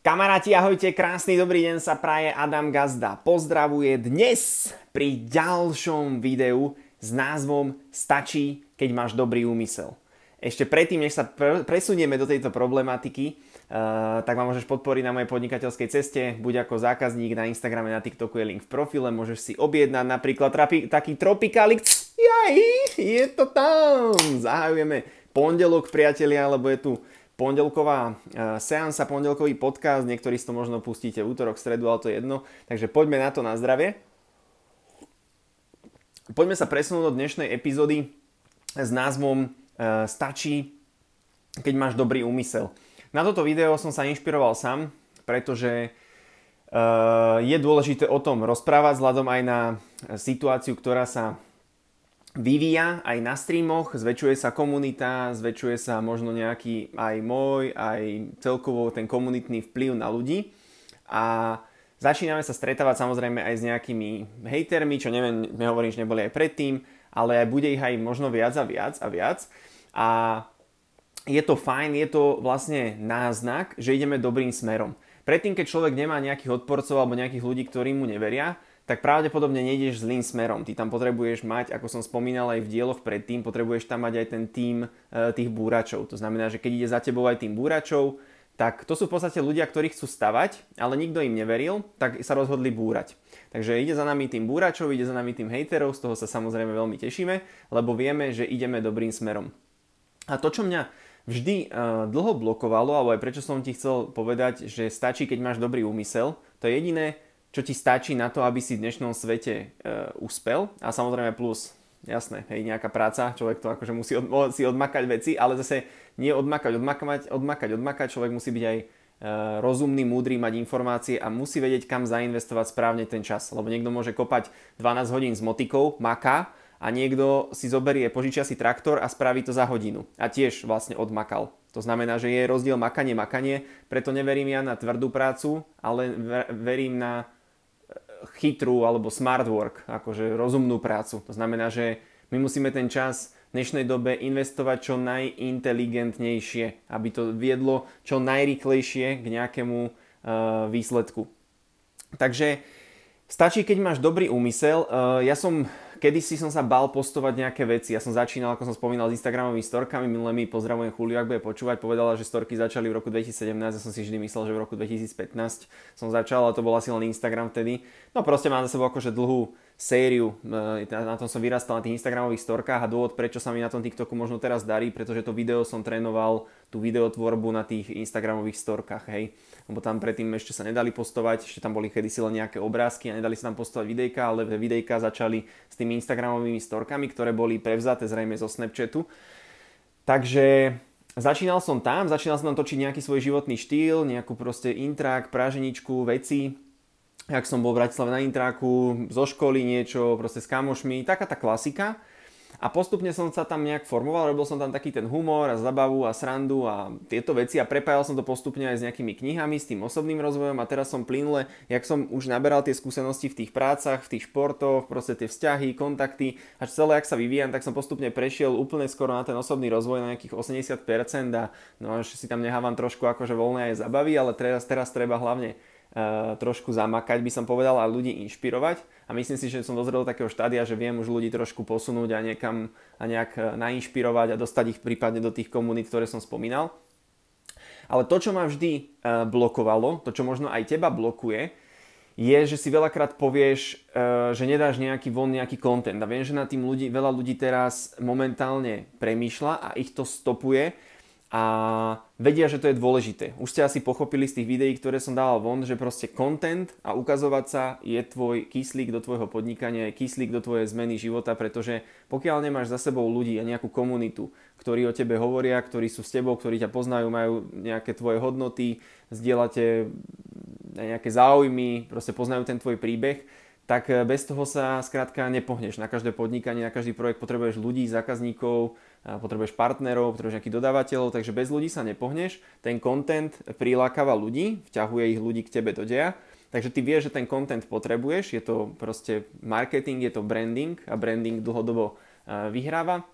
Kamaráti, ahojte, krásny dobrý deň sa praje Adam Gazda. Pozdravuje dnes pri ďalšom videu s názvom Stačí, keď máš dobrý úmysel. Ešte predtým, než sa pr- presunieme do tejto problematiky, uh, tak ma môžeš podporiť na mojej podnikateľskej ceste, buď ako zákazník na Instagrame, na TikToku je link v profile, môžeš si objednať napríklad trapi- taký tropikalik, jaj, je to tam, zahajujeme pondelok, priatelia, lebo je tu pondelková uh, seansa, pondelkový podcast, niektorí si to možno pustíte útorok, stredu, ale to je jedno. Takže poďme na to na zdravie. Poďme sa presunúť do dnešnej epizódy s názvom uh, Stačí, keď máš dobrý úmysel. Na toto video som sa inšpiroval sám, pretože uh, je dôležité o tom rozprávať vzhľadom aj na situáciu, ktorá sa vyvíja aj na streamoch, zväčšuje sa komunita, zväčšuje sa možno nejaký aj môj, aj celkovo ten komunitný vplyv na ľudí a začíname sa stretávať samozrejme aj s nejakými hejtermi, čo neviem, nehovorím, že neboli aj predtým, ale aj bude ich aj možno viac a viac a viac a je to fajn, je to vlastne náznak, že ideme dobrým smerom. Predtým, keď človek nemá nejakých odporcov alebo nejakých ľudí, ktorí mu neveria, tak pravdepodobne nejdeš zlým smerom. Ty tam potrebuješ mať, ako som spomínal aj v dieloch predtým, potrebuješ tam mať aj ten tým e, tých búračov. To znamená, že keď ide za tebou aj tým búračov, tak to sú v podstate ľudia, ktorí chcú stavať, ale nikto im neveril, tak sa rozhodli búrať. Takže ide za nami tým búračov, ide za nami tým hejterov, z toho sa samozrejme veľmi tešíme, lebo vieme, že ideme dobrým smerom. A to, čo mňa vždy uh, dlho blokovalo, alebo aj prečo som ti chcel povedať, že stačí, keď máš dobrý úmysel, to je jediné, čo ti stačí na to, aby si v dnešnom svete e, uspel. A samozrejme plus, jasné, hej, nejaká práca, človek to akože musí od, si odmakať veci, ale zase nie odmakať, odmakať, odmakať, odmakať, človek musí byť aj e, rozumný, múdry, mať informácie a musí vedieť, kam zainvestovať správne ten čas. Lebo niekto môže kopať 12 hodín s motikou, maká, a niekto si zoberie, požičia si traktor a spraví to za hodinu. A tiež vlastne odmakal. To znamená, že je rozdiel makanie, makanie, preto neverím ja na tvrdú prácu, ale verím na chytrú alebo smart work, akože rozumnú prácu. To znamená, že my musíme ten čas v dnešnej dobe investovať čo najinteligentnejšie, aby to viedlo čo najrychlejšie k nejakému uh, výsledku. Takže stačí, keď máš dobrý úmysel. Uh, ja som Kedy si som sa bal postovať nejaké veci. Ja som začínal, ako som spomínal, s Instagramovými storkami. Minulé mi pozdravujem Chuliu, ak bude počúvať. Povedala, že storky začali v roku 2017. Ja som si vždy myslel, že v roku 2015 som začal, ale to bol asi len Instagram vtedy. No proste mám za sebou akože dlhú sériu, e, na tom som vyrastal na tých Instagramových storkách a dôvod, prečo sa mi na tom TikToku možno teraz darí, pretože to video som trénoval, tú videotvorbu na tých Instagramových storkách, hej. Lebo tam predtým ešte sa nedali postovať, ešte tam boli kedysi len nejaké obrázky a nedali sa tam postovať videjka, ale videjka začali s tými Instagramovými storkami, ktoré boli prevzaté zrejme zo Snapchatu. Takže začínal som tam, začínal som tam točiť nejaký svoj životný štýl, nejakú proste intrak, praženičku, veci, jak som bol v Bratislave na intráku, zo školy niečo, proste s kamošmi, taká tá klasika. A postupne som sa tam nejak formoval, robil som tam taký ten humor a zabavu a srandu a tieto veci a prepájal som to postupne aj s nejakými knihami, s tým osobným rozvojom a teraz som plynule, jak som už naberal tie skúsenosti v tých prácach, v tých športoch, proste tie vzťahy, kontakty a celé, ak sa vyvíjam, tak som postupne prešiel úplne skoro na ten osobný rozvoj na nejakých 80% a no až si tam nehávam trošku akože voľné aj zabavy, ale teraz, teraz treba hlavne trošku zamakať, by som povedal, a ľudí inšpirovať. A myslím si, že som dozrel do takého štádia, že viem už ľudí trošku posunúť a niekam a nejak eh, nainšpirovať a dostať ich prípadne do tých komunít, ktoré som spomínal. Ale to, čo ma vždy eh, blokovalo, to, čo možno aj teba blokuje, je, že si veľakrát povieš, že nedáš nejaký von nejaký content. A viem, že na tým ľudí, veľa ľudí teraz momentálne premýšľa a ich to stopuje, a vedia, že to je dôležité. Už ste asi pochopili z tých videí, ktoré som dával von, že proste content a ukazovať sa je tvoj kyslík do tvojho podnikania, je kyslík do tvojej zmeny života, pretože pokiaľ nemáš za sebou ľudí a nejakú komunitu, ktorí o tebe hovoria, ktorí sú s tebou, ktorí ťa poznajú, majú nejaké tvoje hodnoty, zdieľate nejaké záujmy, proste poznajú ten tvoj príbeh, tak bez toho sa skrátka nepohneš. Na každé podnikanie, na každý projekt potrebuješ ľudí, zákazníkov, potrebuješ partnerov, potrebuješ nejakých dodávateľov, takže bez ľudí sa nepohneš. Ten content prilákava ľudí, vťahuje ich ľudí k tebe do deja. Takže ty vieš, že ten content potrebuješ, je to proste marketing, je to branding a branding dlhodobo vyhráva.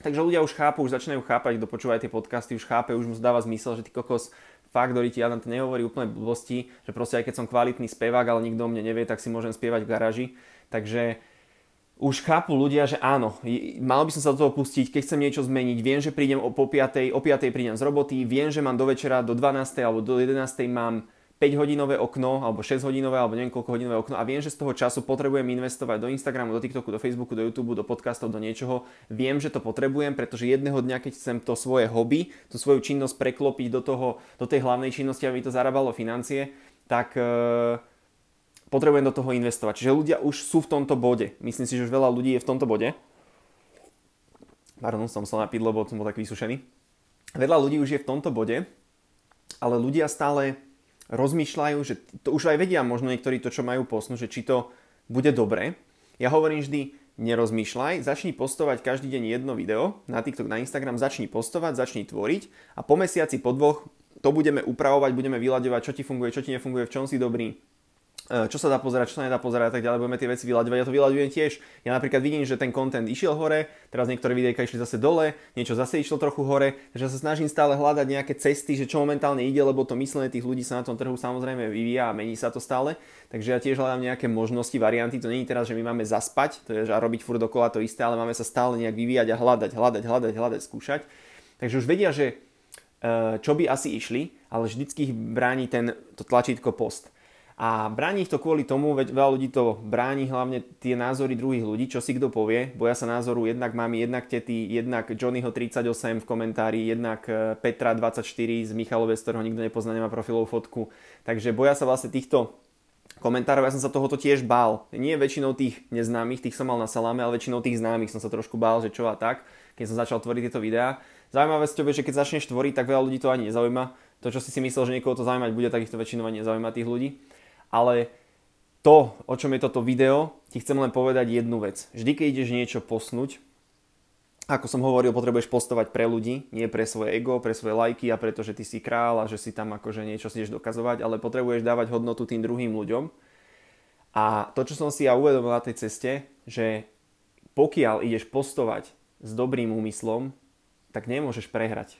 Takže ľudia už chápu, už začínajú chápať, kto počúva tie podcasty, už chápe, už mu zdáva zmysel, že ty kokos fakt, ktorý ti Adam nehovorí úplne blbosti, že proste aj keď som kvalitný spevák, ale nikto o mne nevie, tak si môžem spievať v garaži. Takže už chápu ľudia, že áno, mal by som sa do toho pustiť, keď chcem niečo zmeniť, viem, že prídem o, po 5, o 5 prídem z roboty, viem, že mám do večera do 12 alebo do 11 mám 5 hodinové okno, alebo 6 hodinové, alebo neviem koľko hodinové okno a viem, že z toho času potrebujem investovať do Instagramu, do TikToku, do Facebooku, do YouTube, do podcastov, do niečoho. Viem, že to potrebujem, pretože jedného dňa, keď chcem to svoje hobby, tú svoju činnosť preklopiť do, toho, do tej hlavnej činnosti, aby to zarábalo financie, tak uh, potrebujem do toho investovať. Čiže ľudia už sú v tomto bode. Myslím si, že už veľa ľudí je v tomto bode. Pardon, som sa napiť, lebo som bol tak vysušený. Veľa ľudí už je v tomto bode, ale ľudia stále rozmýšľajú, že to už aj vedia možno niektorí to, čo majú posnúť, že či to bude dobré. Ja hovorím vždy, nerozmýšľaj, začni postovať každý deň jedno video na TikTok, na Instagram, začni postovať, začni tvoriť a po mesiaci, po dvoch to budeme upravovať, budeme vyľadovať, čo ti funguje, čo ti nefunguje, v čom si dobrý, čo sa dá pozerať, čo sa nedá pozerať a tak ďalej, budeme tie veci vyľaďovať. Ja to vyľaďujem tiež. Ja napríklad vidím, že ten content išiel hore, teraz niektoré videjka išli zase dole, niečo zase išlo trochu hore, takže sa snažím stále hľadať nejaké cesty, že čo momentálne ide, lebo to myslenie tých ľudí sa na tom trhu samozrejme vyvíja a mení sa to stále. Takže ja tiež hľadám nejaké možnosti, varianty. To je teraz, že my máme zaspať, to je že robiť furt dokola to isté, ale máme sa stále nejak vyvíjať a hľadať, hľadať, hľadať, hľadať, skúšať. Takže už vedia, že e, čo by asi išli, ale vždycky ich bráni ten, to tlačítko post. A bráni ich to kvôli tomu, veď veľa ľudí to bráni, hlavne tie názory druhých ľudí, čo si kto povie. Boja sa názoru jednak mami, jednak tety, jednak Johnnyho 38 v komentári, jednak e, Petra 24 z Michalove, z ktorého nikto nepozná, nemá profilovú fotku. Takže boja sa vlastne týchto komentárov, ja som sa tohoto tiež bál. Nie väčšinou tých neznámych, tých som mal na saláme, ale väčšinou tých známych som sa trošku bál, že čo a tak, keď som začal tvoriť tieto videá. Zaujímavé je, že keď začneš tvoriť, tak veľa ľudí to ani nezaujíma. To, čo si si myslel, že niekoho to zaujímať bude, tak ich to väčšinou ani nezaujíma tých ľudí ale to, o čom je toto video, ti chcem len povedať jednu vec. Vždy, keď ideš niečo posnúť, ako som hovoril, potrebuješ postovať pre ľudí, nie pre svoje ego, pre svoje lajky a preto, že ty si král a že si tam akože niečo si ideš dokazovať, ale potrebuješ dávať hodnotu tým druhým ľuďom. A to, čo som si ja uvedomil na tej ceste, že pokiaľ ideš postovať s dobrým úmyslom, tak nemôžeš prehrať.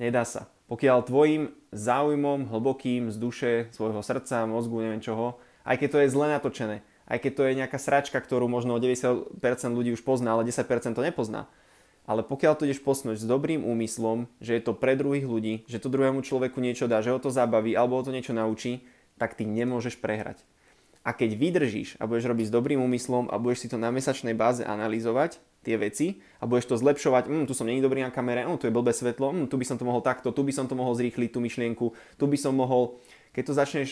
Nedá sa. Pokiaľ tvojim záujmom hlbokým z duše, svojho srdca, mozgu, neviem čoho, aj keď to je zle natočené, aj keď to je nejaká sračka, ktorú možno 90% ľudí už pozná, ale 10% to nepozná. Ale pokiaľ to ideš posnúť s dobrým úmyslom, že je to pre druhých ľudí, že to druhému človeku niečo dá, že ho to zabaví alebo ho to niečo naučí, tak ty nemôžeš prehrať. A keď vydržíš a budeš robiť s dobrým úmyslom a budeš si to na mesačnej báze analyzovať, tie veci a budeš to zlepšovať, mm, tu som není dobrý na kamere, mm, tu je blbé svetlo, mm, tu by som to mohol takto, tu by som to mohol zrýchliť, tú myšlienku, tu by som mohol, keď to začneš,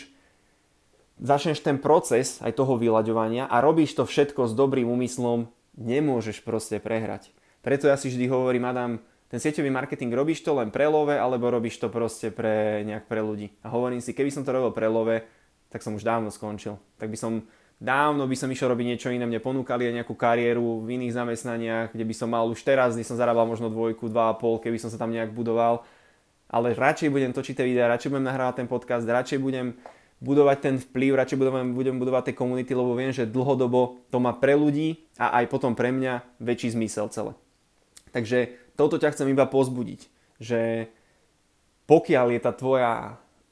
začneš ten proces aj toho vyľaďovania a robíš to všetko s dobrým úmyslom, nemôžeš proste prehrať. Preto ja si vždy hovorím, Adam, ten sieťový marketing robíš to len pre love, alebo robíš to proste pre nejak pre ľudí. A hovorím si, keby som to robil pre love, tak som už dávno skončil. Tak by som dávno by som išiel robiť niečo iné, mne ponúkali aj nejakú kariéru v iných zamestnaniach, kde by som mal už teraz, kde som zarábal možno dvojku, dva a pol, keby som sa tam nejak budoval. Ale radšej budem točiť tie videá, radšej budem nahrávať ten podcast, radšej budem budovať ten vplyv, radšej budem, budem budovať tie komunity, lebo viem, že dlhodobo to má pre ľudí a aj potom pre mňa väčší zmysel celé. Takže toto ťa chcem iba pozbudiť, že pokiaľ je tá tvoja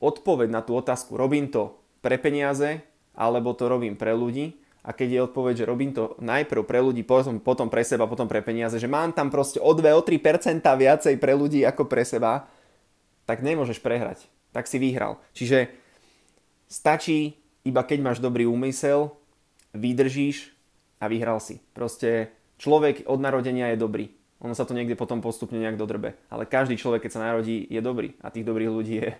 odpoveď na tú otázku, robím to pre peniaze, alebo to robím pre ľudí. A keď je odpoveď, že robím to najprv pre ľudí, potom, potom pre seba, potom pre peniaze, že mám tam proste o 2, o 3% viacej pre ľudí ako pre seba, tak nemôžeš prehrať. Tak si vyhral. Čiže stačí, iba keď máš dobrý úmysel, vydržíš a vyhral si. Proste človek od narodenia je dobrý. Ono sa to niekde potom postupne nejak dodrbe. Ale každý človek, keď sa narodí, je dobrý. A tých dobrých ľudí je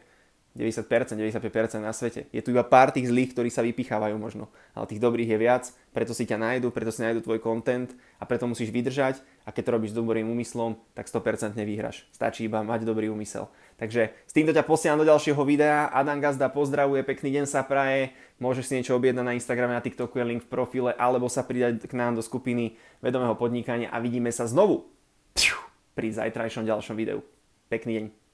90%, 95% na svete. Je tu iba pár tých zlých, ktorí sa vypichávajú možno. Ale tých dobrých je viac, preto si ťa nájdu, preto si nájdu tvoj content a preto musíš vydržať a keď to robíš s dobrým úmyslom, tak 100% vyhraš. Stačí iba mať dobrý úmysel. Takže s týmto ťa posielam do ďalšieho videa. Adam Gazda pozdravuje, pekný deň sa praje. Môžeš si niečo objednať na Instagrame, na TikToku je link v profile, alebo sa pridať k nám do skupiny vedomého podnikania a vidíme sa znovu pri zajtrajšom ďalšom videu. Pekný deň.